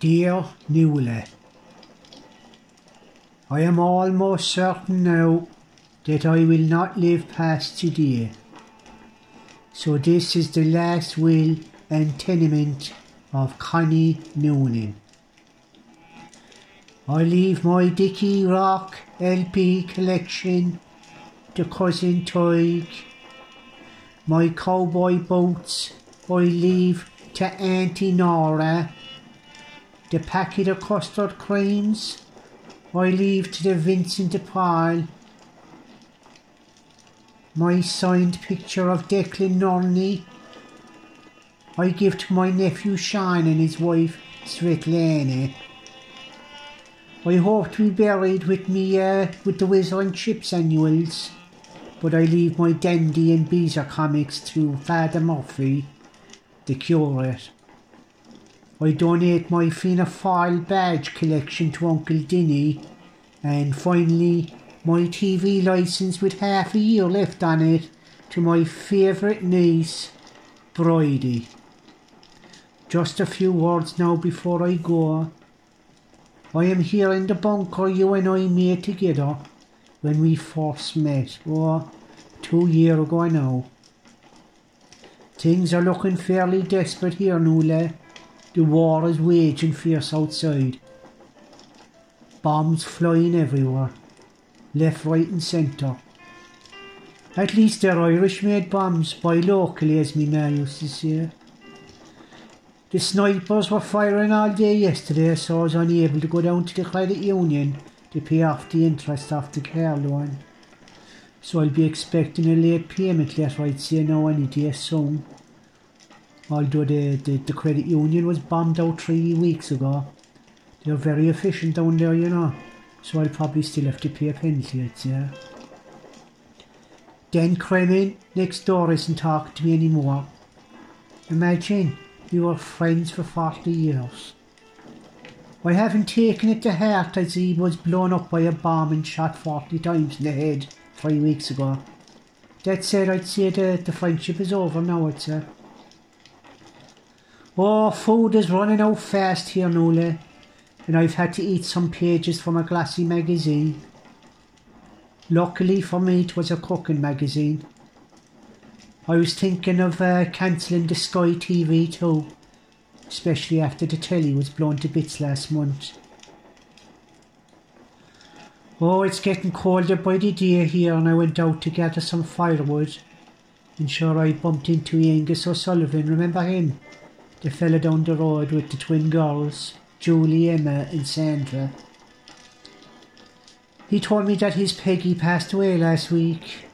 Dear Nuala, I am almost certain now that I will not live past today. So this is the last will and tenement of Connie Noonan. I leave my Dickie Rock LP collection to cousin Tig. My cowboy boots I leave to Auntie Nora. The packet of custard creams I leave to the Vincent de Paul. My signed picture of Declan Nerney I give to my nephew Sean and his wife Svetlana. I hope to be buried with me uh, with the Whizzer and Chips annuals, but I leave my Dandy and Beezer comics to Father Murphy, the curate. I donate my Fianna Fáil badge collection to Uncle Dinny, and finally my TV licence with half a year left on it to my favourite niece, Bridie. Just a few words now before I go. I am here in the bunker you and I made together when we first met, oh, two years ago now. Things are looking fairly desperate here, Nuala. The war is waging fierce outside. Bombs flying everywhere, left, right, and centre. At least they're Irish made bombs, buy locally, as me ma used to say. The snipers were firing all day yesterday, so I was unable to go down to the credit union to pay off the interest off the car loan. So I'll be expecting a late payment letter, I'd say now any day soon. Although the, the, the credit union was bombed out three weeks ago. They're very efficient down there, you know. So I'll probably still have to pay a penalty, I'd say. Kremen next door isn't talking to me anymore. Imagine we were friends for 40 years. I haven't taken it to heart as he was blown up by a bomb and shot 40 times in the head three weeks ago. That said, I'd say that the friendship is over now, I'd. Oh, food is running out fast here, Nuala, and I've had to eat some pages from a glassy magazine. Luckily for me, it was a cooking magazine. I was thinking of uh, cancelling the Sky TV too, especially after the telly was blown to bits last month. Oh, it's getting colder by the day here and I went out to gather some firewood. And sure I bumped into Angus O'Sullivan, remember him? The fella down the road with the twin girls, Julie, Emma and Sandra. He told me that his Peggy passed away last week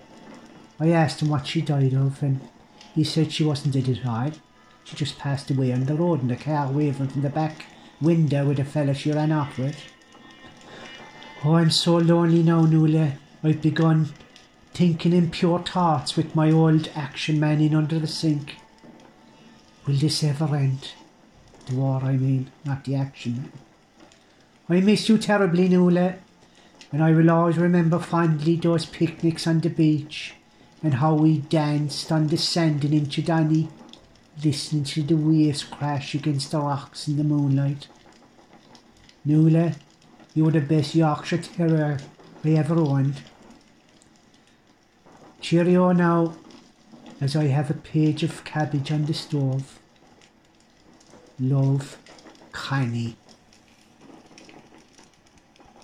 I asked him what she died of, and he said she wasn't dead at all. She just passed away on the road in the car waving from the back window with a fella she ran off with. Oh, I'm so lonely now, Nuala. I've begun thinking in pure thoughts with my old action man in under the sink. Will this ever end? The war, I mean, not the action. I miss you terribly, Nuala, and I will always remember fondly those picnics on the beach and how we danced on the sand in Inchydoney, listening to the waves crash against the rocks in the moonlight. Nuala, you're the best Yorkshire Terrier I ever owned. Cheerio now, as I have a page of cabbage on the stove. Love, Connie.